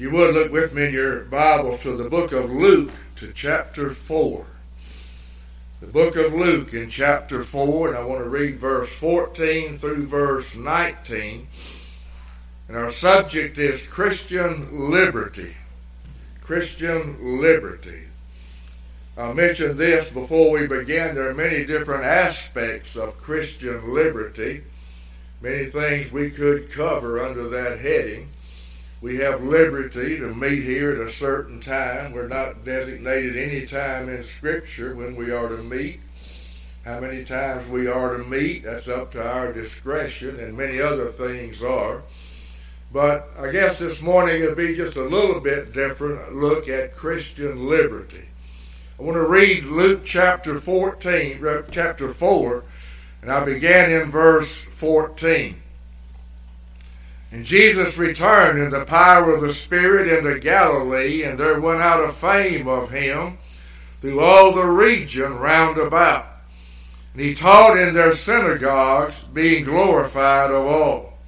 you would look with me in your Bibles to the book of Luke, to chapter 4. The book of Luke in chapter 4, and I want to read verse 14 through verse 19. And our subject is Christian liberty. Christian liberty. I mentioned this before we began. There are many different aspects of Christian liberty, many things we could cover under that heading. We have liberty to meet here at a certain time. We're not designated any time in Scripture when we are to meet. How many times we are to meet, that's up to our discretion, and many other things are. But I guess this morning it'll be just a little bit different look at Christian liberty. I want to read Luke chapter 14, uh, chapter 4, and I began in verse 14. And Jesus returned in the power of the Spirit into Galilee, and there went out a fame of him through all the region round about. And he taught in their synagogues, being glorified of all.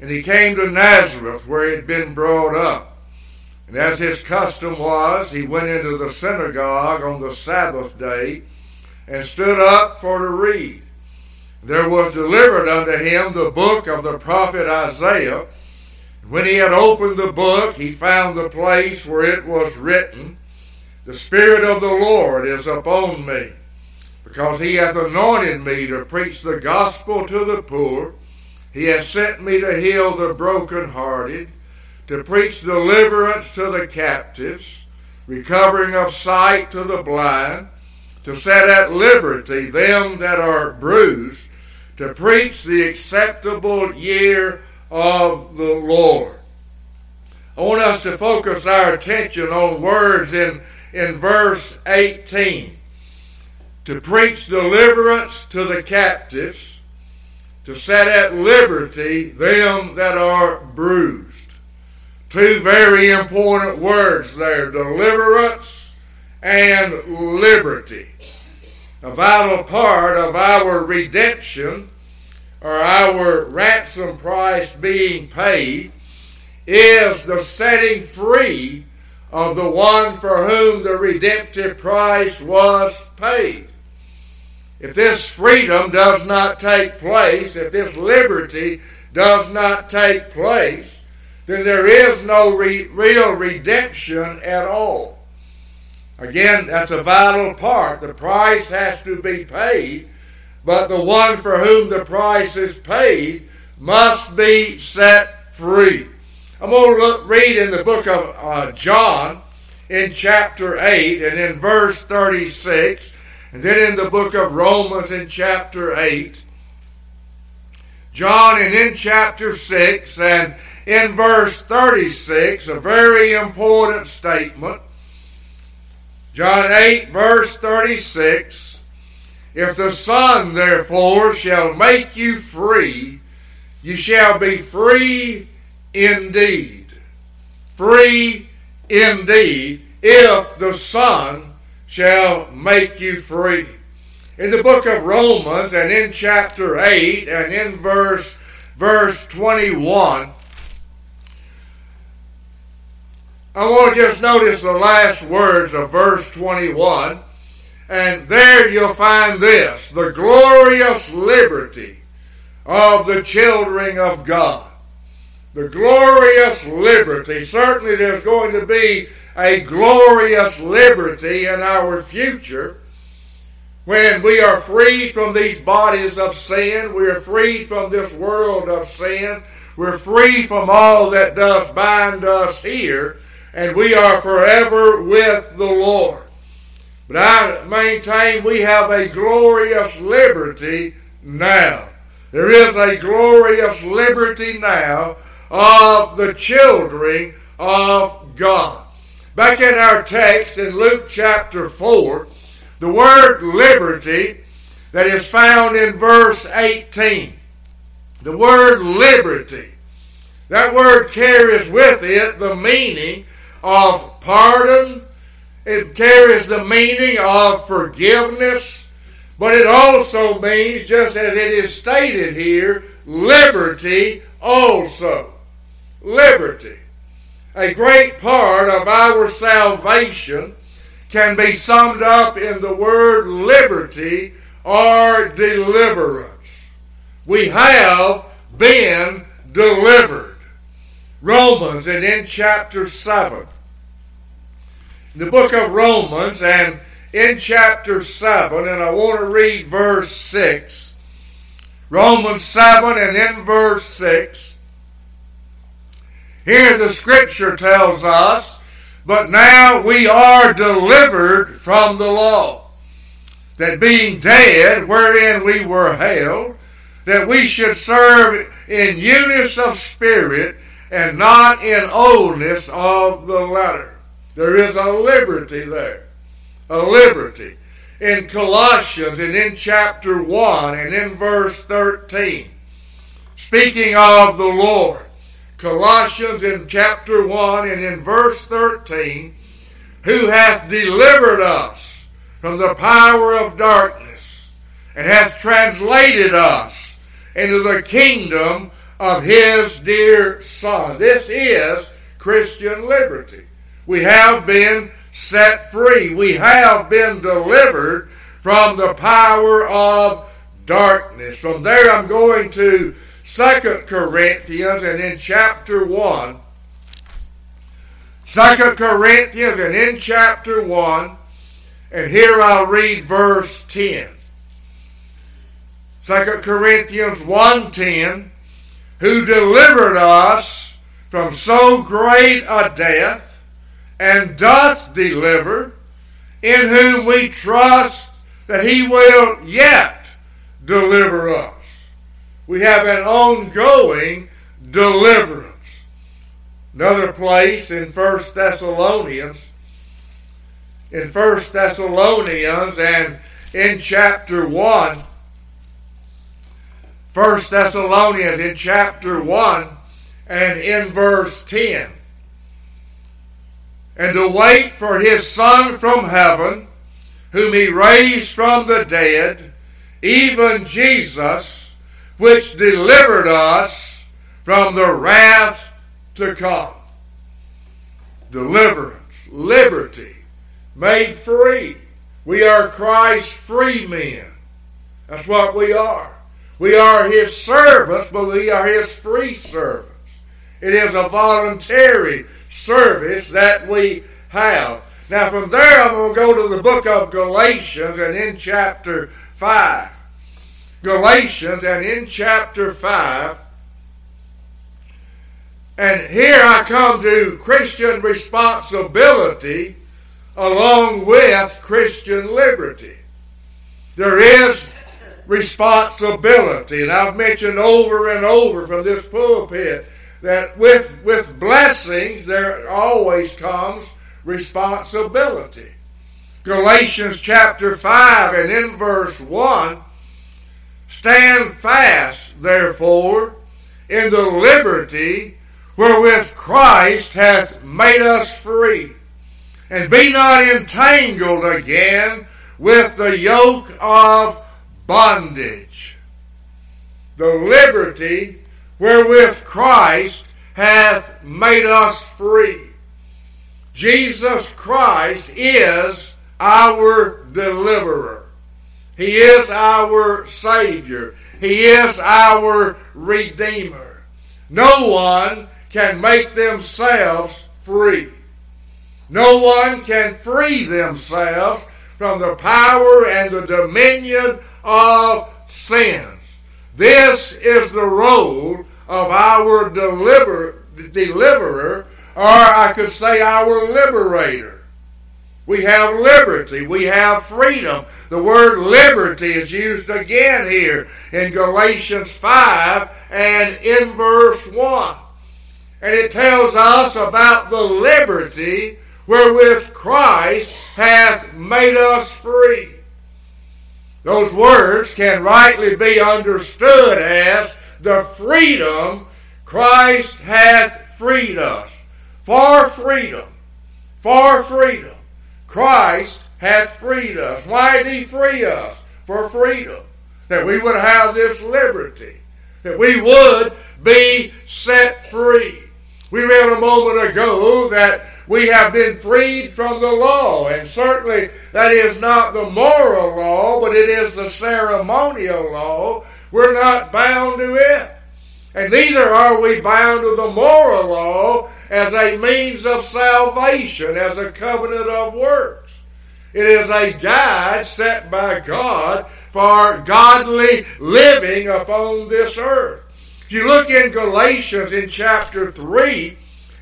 And he came to Nazareth, where he had been brought up. And as his custom was, he went into the synagogue on the Sabbath day, and stood up for to read there was delivered unto him the book of the prophet Isaiah. When he had opened the book, he found the place where it was written, The Spirit of the Lord is upon me, because he hath anointed me to preach the gospel to the poor. He hath sent me to heal the brokenhearted, to preach deliverance to the captives, recovering of sight to the blind, to set at liberty them that are bruised, to preach the acceptable year of the Lord. I want us to focus our attention on words in, in verse 18. To preach deliverance to the captives, to set at liberty them that are bruised. Two very important words there deliverance and liberty a vital part of our redemption or our ransom price being paid is the setting free of the one for whom the redemptive price was paid. If this freedom does not take place, if this liberty does not take place, then there is no re- real redemption at all. Again, that's a vital part. The price has to be paid, but the one for whom the price is paid must be set free. I'm going to look, read in the book of uh, John in chapter 8 and in verse 36, and then in the book of Romans in chapter 8. John and in chapter 6 and in verse 36, a very important statement. John 8, verse 36 If the Son, therefore, shall make you free, you shall be free indeed. Free indeed, if the Son shall make you free. In the book of Romans and in chapter 8 and in verse verse 21 I want to just notice the last words of verse 21. And there you'll find this the glorious liberty of the children of God. The glorious liberty. Certainly, there's going to be a glorious liberty in our future when we are freed from these bodies of sin. We are freed from this world of sin. We're free from all that does bind us here and we are forever with the Lord. But I maintain we have a glorious liberty now. There is a glorious liberty now of the children of God. Back in our text in Luke chapter 4, the word liberty that is found in verse 18. The word liberty. That word carries with it the meaning of pardon. It carries the meaning of forgiveness. But it also means, just as it is stated here, liberty also. Liberty. A great part of our salvation can be summed up in the word liberty or deliverance. We have been delivered. Romans and in chapter 7. In the book of Romans and in chapter 7, and I want to read verse 6. Romans 7 and in verse 6. Here the scripture tells us, But now we are delivered from the law, that being dead, wherein we were held, that we should serve in newness of spirit and not in oldness of the letter. There is a liberty there. A liberty. In Colossians and in chapter 1 and in verse 13, speaking of the Lord, Colossians in chapter 1 and in verse 13, who hath delivered us from the power of darkness and hath translated us into the kingdom of his dear Son. This is Christian liberty. We have been set free. We have been delivered from the power of darkness. From there, I'm going to Second Corinthians and in chapter 1. 2 Corinthians and in chapter 1. And here I'll read verse 10. 2 Corinthians 1.10 Who delivered us from so great a death and doth deliver, in whom we trust that he will yet deliver us. We have an ongoing deliverance. Another place in First Thessalonians, in First Thessalonians and in chapter 1, First Thessalonians in chapter 1 and in verse 10. And to wait for his Son from heaven, whom he raised from the dead, even Jesus, which delivered us from the wrath to come. Deliverance, liberty, made free. We are Christ's free men. That's what we are. We are His servants, but we are His free servants. It is a voluntary service that we have. Now, from there, I'm going to go to the book of Galatians and in chapter 5. Galatians and in chapter 5. And here I come to Christian responsibility along with Christian liberty. There is responsibility, and I've mentioned over and over from this pulpit that with, with blessings there always comes responsibility. Galatians chapter 5 and in verse 1 Stand fast, therefore, in the liberty wherewith Christ hath made us free, and be not entangled again with the yoke of bondage. The liberty wherewith Christ hath made us free. Jesus Christ is our deliverer. He is our Savior. He is our Redeemer. No one can make themselves free. No one can free themselves from the power and the dominion of sins. This is the role of our deliver, deliverer, or I could say our liberator. We have liberty. We have freedom. The word liberty is used again here in Galatians 5 and in verse 1. And it tells us about the liberty wherewith Christ hath made us free. Those words can rightly be understood as the freedom Christ hath freed us. For freedom. For freedom. Christ hath freed us. Why did he free us? For freedom. That we would have this liberty. That we would be set free. We read a moment ago that we have been freed from the law, and certainly that is not the moral law, but it is the ceremonial law. We're not bound to it. And neither are we bound to the moral law as a means of salvation, as a covenant of works. It is a guide set by God for godly living upon this earth. If you look in Galatians in chapter 3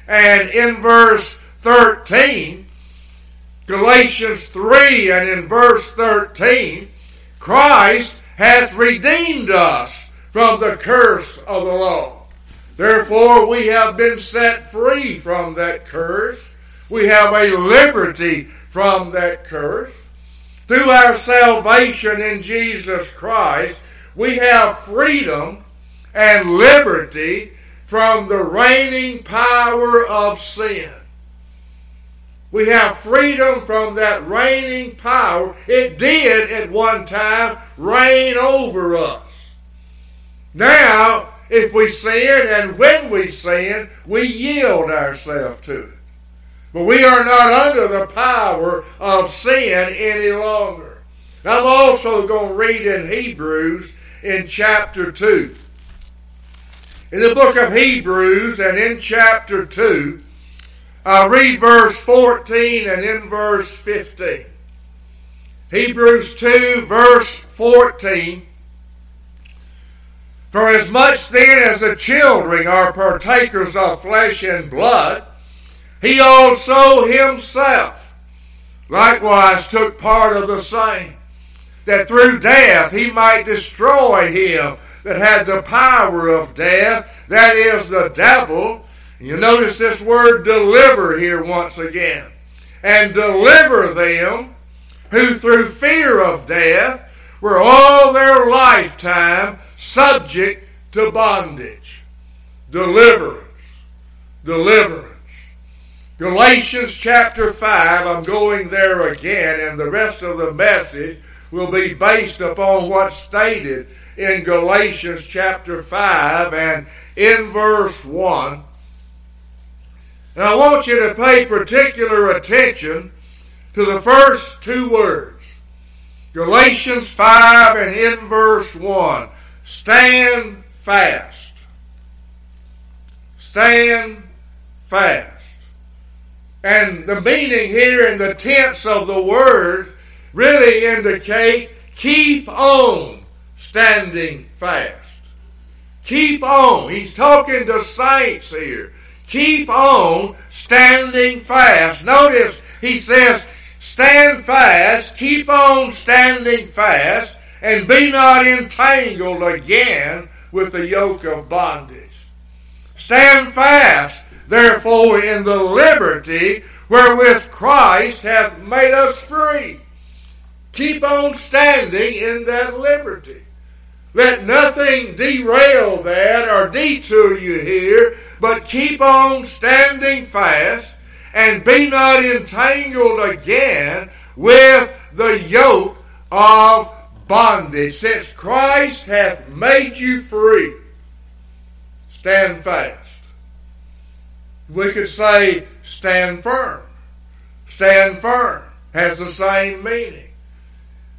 and in verse 13, Galatians 3 and in verse 13, Christ hath redeemed us from the curse of the law. Therefore, we have been set free from that curse. We have a liberty from that curse. Through our salvation in Jesus Christ, we have freedom and liberty from the reigning power of sin. We have freedom from that reigning power. It did at one time reign over us. Now, if we sin and when we sin, we yield ourselves to it. But we are not under the power of sin any longer. I'm also going to read in Hebrews in chapter 2. In the book of Hebrews and in chapter 2, I'll read verse 14 and in verse 15. Hebrews 2, verse 14. For as much then as the children are partakers of flesh and blood, he also himself likewise took part of the same, that through death he might destroy him that had the power of death, that is the devil. You notice this word deliver here once again. And deliver them who through fear of death were all their lifetime subject to bondage. Deliverance. Deliverance. Galatians chapter 5, I'm going there again, and the rest of the message will be based upon what's stated in Galatians chapter 5 and in verse 1. And I want you to pay particular attention to the first two words. Galatians 5 and in verse 1. Stand fast. Stand fast. And the meaning here in the tense of the word really indicate keep on standing fast. Keep on. He's talking to saints here. Keep on standing fast. Notice he says, stand fast, keep on standing fast and be not entangled again with the yoke of bondage. Stand fast, therefore, in the liberty wherewith Christ hath made us free. Keep on standing in that liberty. Let nothing derail that or detour you here, but keep on standing fast and be not entangled again with the yoke of bondage, since Christ hath made you free. Stand fast. We could say, stand firm. Stand firm has the same meaning.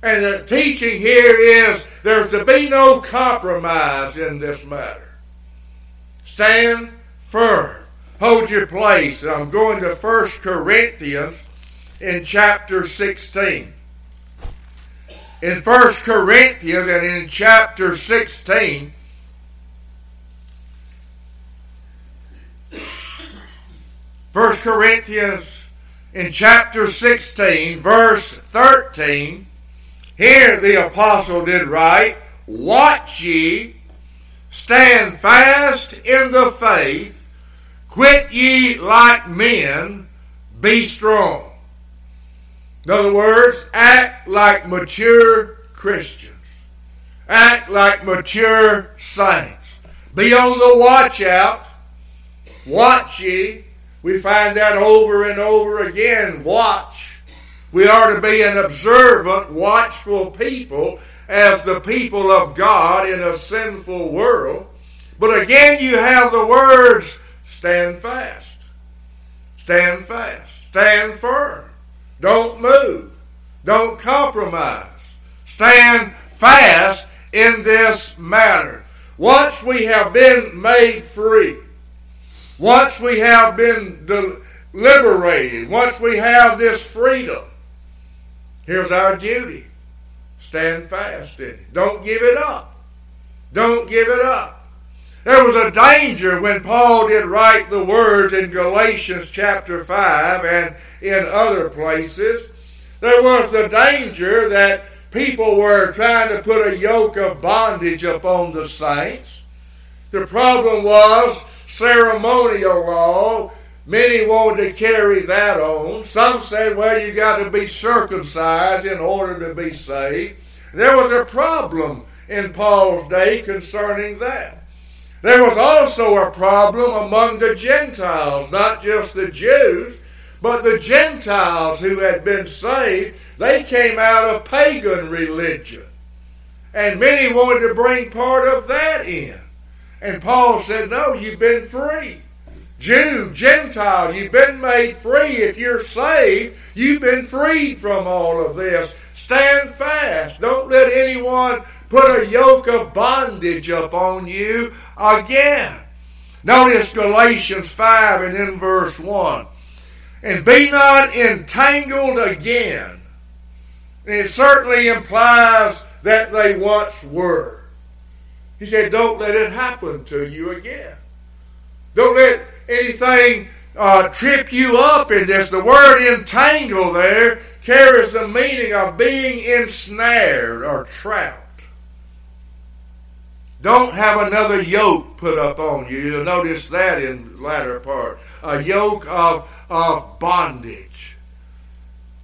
And the teaching here is there's to be no compromise in this matter. Stand firm. Hold your place. I'm going to 1 Corinthians in chapter 16 in 1 Corinthians and in chapter 16, First Corinthians in chapter 16, verse 13, here the apostle did write, Watch ye, stand fast in the faith, quit ye like men, be strong. In other words, act like mature Christians. Act like mature saints. Be on the watch out. Watch ye. We find that over and over again. Watch. We are to be an observant, watchful people as the people of God in a sinful world. But again, you have the words stand fast. Stand fast. Stand firm. Don't move. Don't compromise. Stand fast in this matter. Once we have been made free, once we have been liberated, once we have this freedom, here's our duty. Stand fast in it. Don't give it up. Don't give it up. There was a danger when Paul did write the words in Galatians chapter 5 and in other places. There was the danger that people were trying to put a yoke of bondage upon the saints. The problem was ceremonial law. Many wanted to carry that on. Some said, well, you got to be circumcised in order to be saved. There was a problem in Paul's day concerning that. There was also a problem among the Gentiles, not just the Jews, but the Gentiles who had been saved. They came out of pagan religion. And many wanted to bring part of that in. And Paul said, No, you've been free. Jew, Gentile, you've been made free. If you're saved, you've been freed from all of this. Stand fast. Don't let anyone put a yoke of bondage upon you again. Notice Galatians 5 and in verse 1. And be not entangled again. It certainly implies that they once were. He said, Don't let it happen to you again. Don't let anything uh, trip you up in this. The word entangle there carries the meaning of being ensnared or trapped. Don't have another yoke put up on you. You'll notice that in the latter part. A yoke of, of bondage.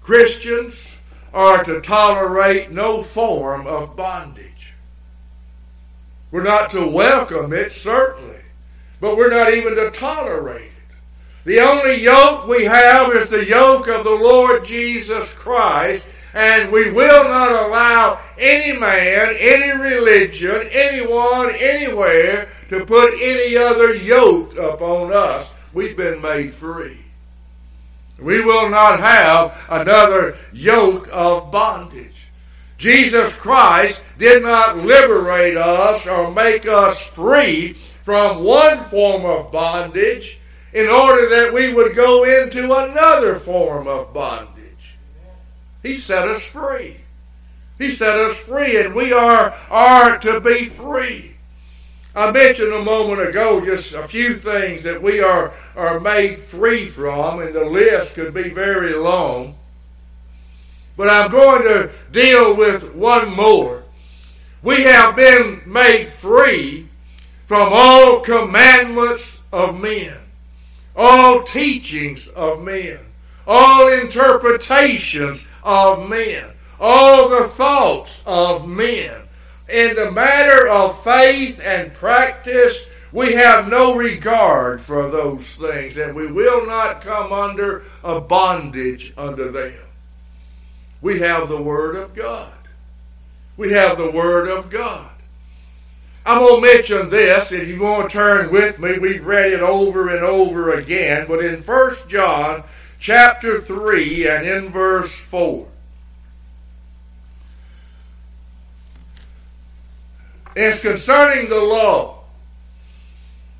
Christians are to tolerate no form of bondage. We're not to welcome it, certainly, but we're not even to tolerate it. The only yoke we have is the yoke of the Lord Jesus Christ, and we will not allow any man, any religion, anyone, anywhere to put any other yoke upon us. We've been made free. We will not have another yoke of bondage. Jesus Christ did not liberate us or make us free from one form of bondage in order that we would go into another form of bondage. He set us free. He set us free, and we are, are to be free. I mentioned a moment ago just a few things that we are, are made free from, and the list could be very long. But I'm going to deal with one more. We have been made free from all commandments of men, all teachings of men, all interpretations of men, all the thoughts of men. In the matter of faith and practice, we have no regard for those things, and we will not come under a bondage under them. We have the Word of God. We have the Word of God. I'm going to mention this, if you want to turn with me, we've read it over and over again, but in 1 John chapter 3 and in verse 4. It's concerning the law.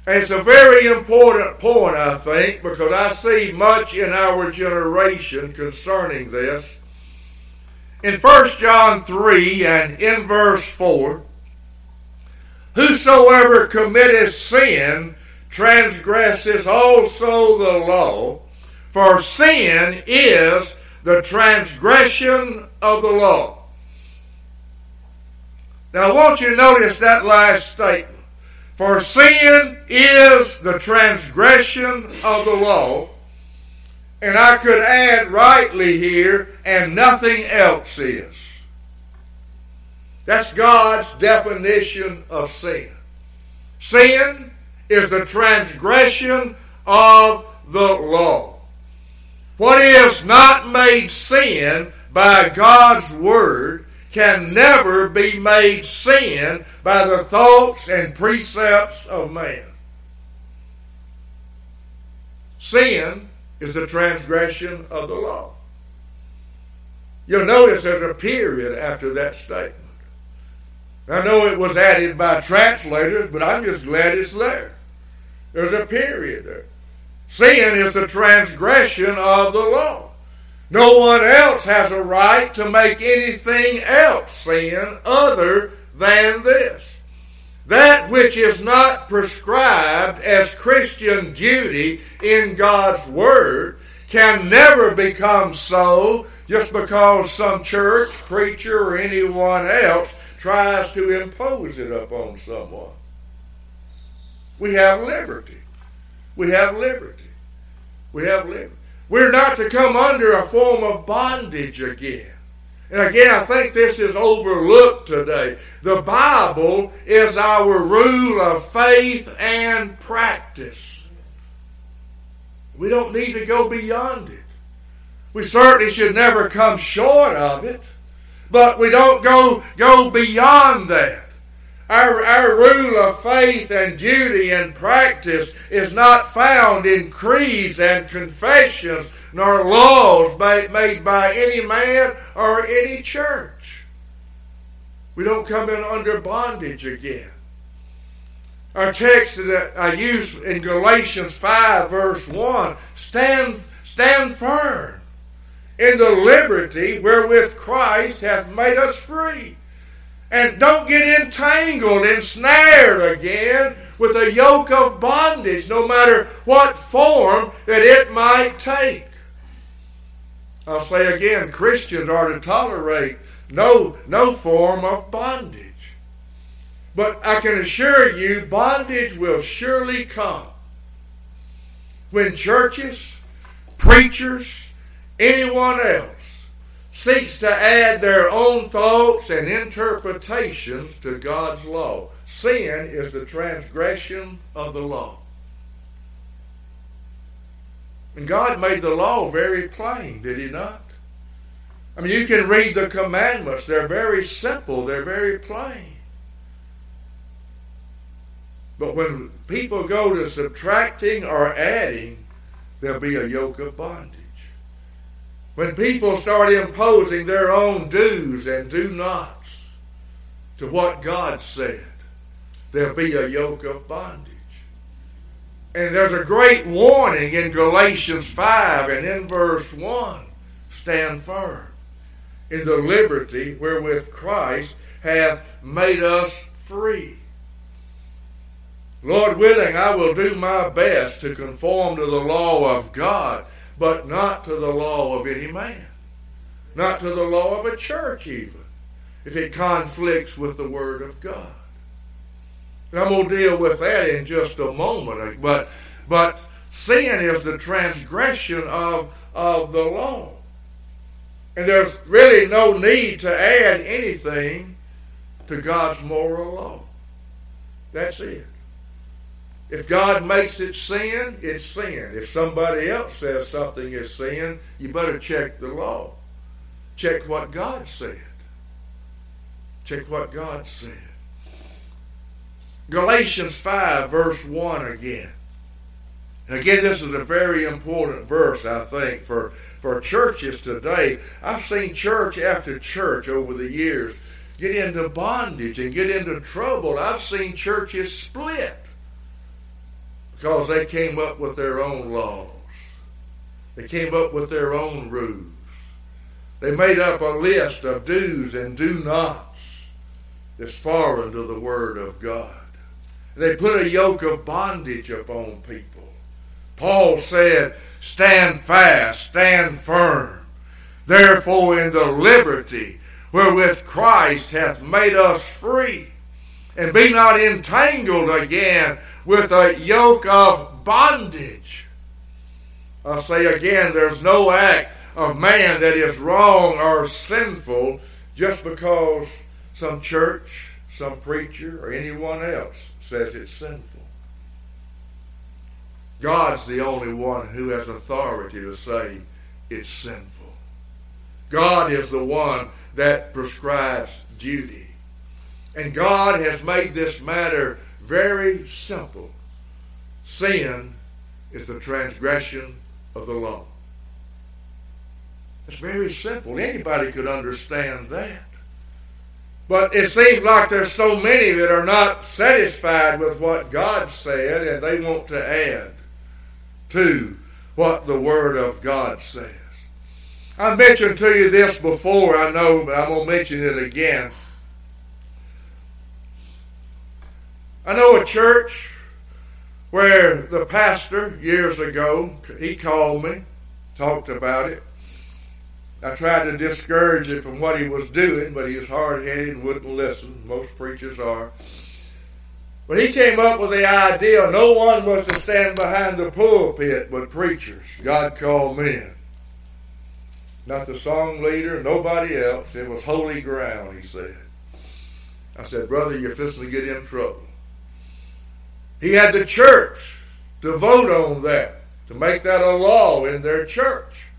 And it's a very important point, I think, because I see much in our generation concerning this. In 1 John 3 and in verse 4, Whosoever committeth sin transgresses also the law, for sin is the transgression of the law. Now I want you to notice that last statement. For sin is the transgression of the law, and I could add rightly here, and nothing else is. That's God's definition of sin. Sin is the transgression of the law. What is not made sin by God's word can never be made sin by the thoughts and precepts of man. Sin is the transgression of the law. You'll notice there's a period after that statement. I know it was added by translators, but I'm just glad it's there. There's a period there. Sin is the transgression of the law. No one else has a right to make anything else sin other than this. That which is not prescribed as Christian duty in God's Word can never become so just because some church, preacher, or anyone else tries to impose it upon someone. We have liberty. We have liberty. We have liberty. We're not to come under a form of bondage again. And again, I think this is overlooked today. The Bible is our rule of faith and practice. We don't need to go beyond it. We certainly should never come short of it, but we don't go, go beyond that. Our, our rule of faith and duty and practice is not found in creeds and confessions nor laws made by any man or any church. We don't come in under bondage again. Our text that I use in Galatians 5, verse 1 stand, stand firm in the liberty wherewith Christ hath made us free. And don't get entangled, ensnared again with a yoke of bondage, no matter what form that it might take. I'll say again, Christians are to tolerate no, no form of bondage. But I can assure you, bondage will surely come when churches, preachers, anyone else seeks to add their own thoughts and interpretations to God's law. Sin is the transgression of the law. And God made the law very plain, did He not? I mean, you can read the commandments. They're very simple, they're very plain. But when people go to subtracting or adding, there'll be a yoke of bondage. When people start imposing their own do's and do nots to what God said, there'll be a yoke of bondage. And there's a great warning in Galatians 5 and in verse 1 stand firm in the liberty wherewith Christ hath made us free. Lord willing, I will do my best to conform to the law of God, but not to the law of any man, not to the law of a church, even, if it conflicts with the Word of God. I'm going to deal with that in just a moment. Uh, but, but sin is the transgression of, of the law. And there's really no need to add anything to God's moral law. That's it. If God makes it sin, it's sin. If somebody else says something is sin, you better check the law. Check what God said. Check what God said. Galatians 5, verse 1 again. And again, this is a very important verse, I think, for, for churches today. I've seen church after church over the years get into bondage and get into trouble. I've seen churches split because they came up with their own laws. They came up with their own rules. They made up a list of do's and do nots that's foreign to the Word of God. They put a yoke of bondage upon people. Paul said, Stand fast, stand firm. Therefore, in the liberty wherewith Christ hath made us free, and be not entangled again with a yoke of bondage. I'll say again, there's no act of man that is wrong or sinful just because some church, some preacher, or anyone else says it's sinful. God's the only one who has authority to say it's sinful. God is the one that prescribes duty. And God has made this matter very simple. Sin is the transgression of the law. It's very simple. Anybody could understand that. But it seems like there's so many that are not satisfied with what God said and they want to add to what the Word of God says. I mentioned to you this before, I know, but I'm going to mention it again. I know a church where the pastor years ago, he called me, talked about it. I tried to discourage him from what he was doing, but he was hard headed and wouldn't listen. Most preachers are. But he came up with the idea no one was to stand behind the pulpit but preachers. God called men. Not the song leader, nobody else. It was holy ground, he said. I said, Brother, you're fixing to get in trouble. He had the church to vote on that, to make that a law in their church.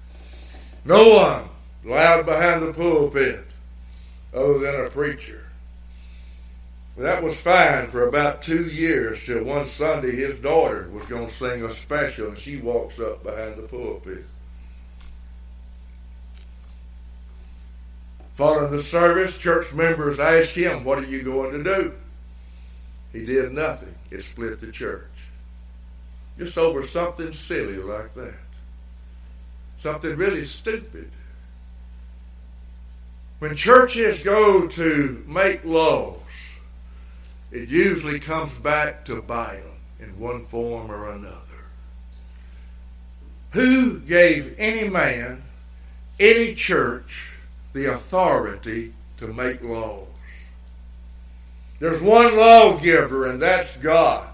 No one loud behind the pulpit other than a preacher. That was fine for about two years till one Sunday his daughter was going to sing a special and she walks up behind the pulpit. Following the service, church members asked him, What are you going to do? He did nothing. It split the church. Just over something silly like that. Something really stupid. When churches go to make laws, it usually comes back to them in one form or another. Who gave any man, any church, the authority to make laws? There's one lawgiver, and that's God.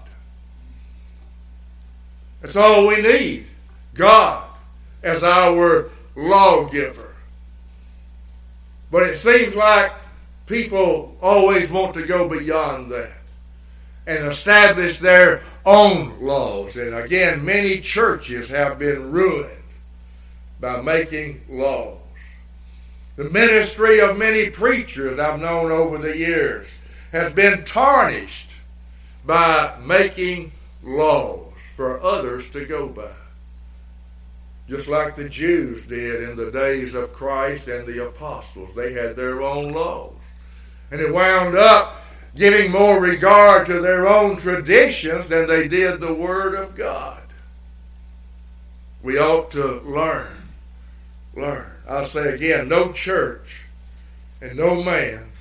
That's all we need. God as our lawgiver. But it seems like people always want to go beyond that and establish their own laws. And again, many churches have been ruined by making laws. The ministry of many preachers I've known over the years has been tarnished by making laws for others to go by just like the Jews did in the days of Christ and the apostles. They had their own laws. And it wound up giving more regard to their own traditions than they did the Word of God. We ought to learn. Learn. I'll say again no church and no man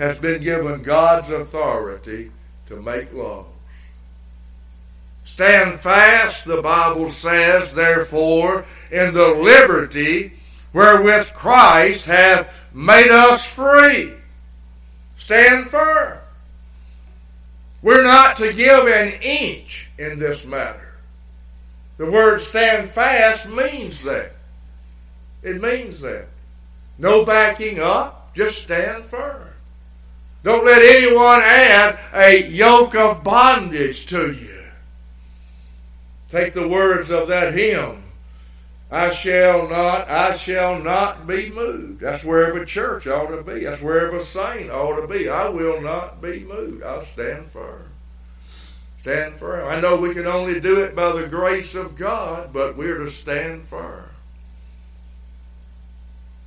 has been given God's authority to make laws. Stand fast, the Bible says, therefore, in the liberty wherewith Christ hath made us free. Stand firm. We're not to give an inch in this matter. The word stand fast means that. It means that. No backing up, just stand firm. Don't let anyone add a yoke of bondage to you. Take the words of that hymn. I shall not, I shall not be moved. That's where every church ought to be. That's where every saint ought to be. I will not be moved. I'll stand firm. Stand firm. I know we can only do it by the grace of God, but we're to stand firm.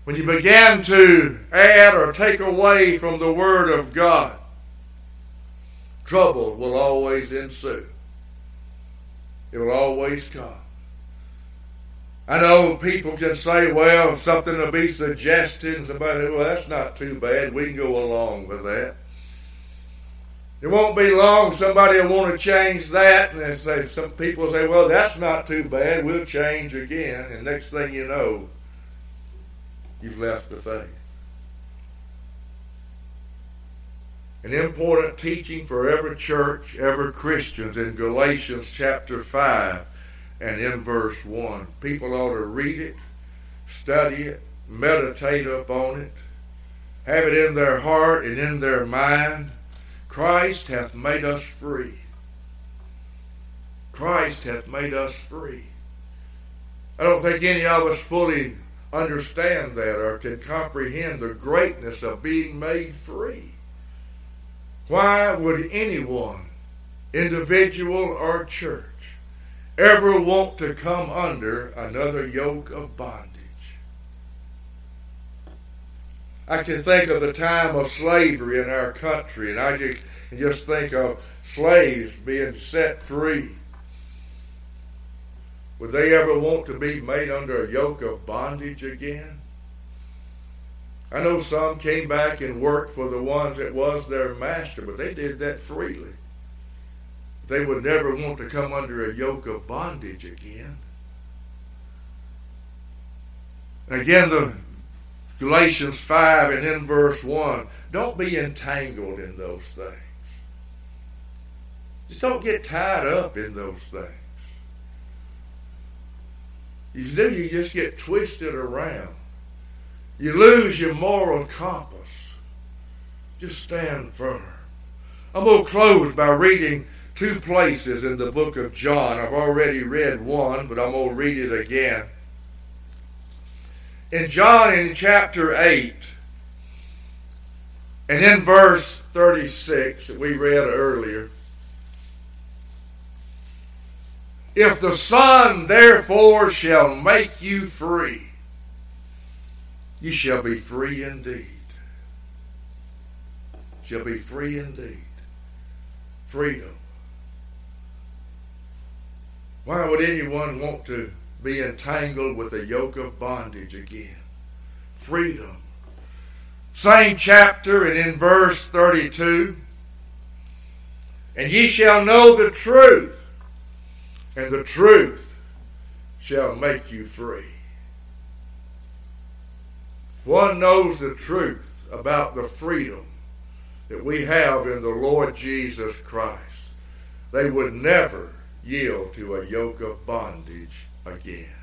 When you begin to add or take away from the Word of God, trouble will always ensue. It will always come. I know people can say, well, something will be suggested, somebody, well, that's not too bad. We can go along with that. It won't be long. Somebody will want to change that, and say, some people say, well, that's not too bad. We'll change again. And next thing you know, you've left the faith. an important teaching for every church, every Christians in Galatians chapter 5 and in verse 1. People ought to read it, study it, meditate upon it, have it in their heart and in their mind. Christ hath made us free. Christ hath made us free. I don't think any of us fully understand that or can comprehend the greatness of being made free. Why would anyone, individual or church, ever want to come under another yoke of bondage. I can think of the time of slavery in our country, and I just just think of slaves being set free. Would they ever want to be made under a yoke of bondage again? I know some came back and worked for the ones that was their master, but they did that freely. They would never want to come under a yoke of bondage again. Again, the Galatians 5 and in verse 1, don't be entangled in those things. Just don't get tied up in those things. You do, you just get twisted around. You lose your moral compass. Just stand firm. I'm going to close by reading two places in the book of John. I've already read one, but I'm going to read it again. In John, in chapter 8, and in verse 36 that we read earlier, if the Son therefore shall make you free, you shall be free indeed. Shall be free indeed. Freedom. Why would anyone want to be entangled with a yoke of bondage again? Freedom. Same chapter and in verse 32. And ye shall know the truth, and the truth shall make you free. One knows the truth about the freedom that we have in the Lord Jesus Christ. They would never yield to a yoke of bondage again.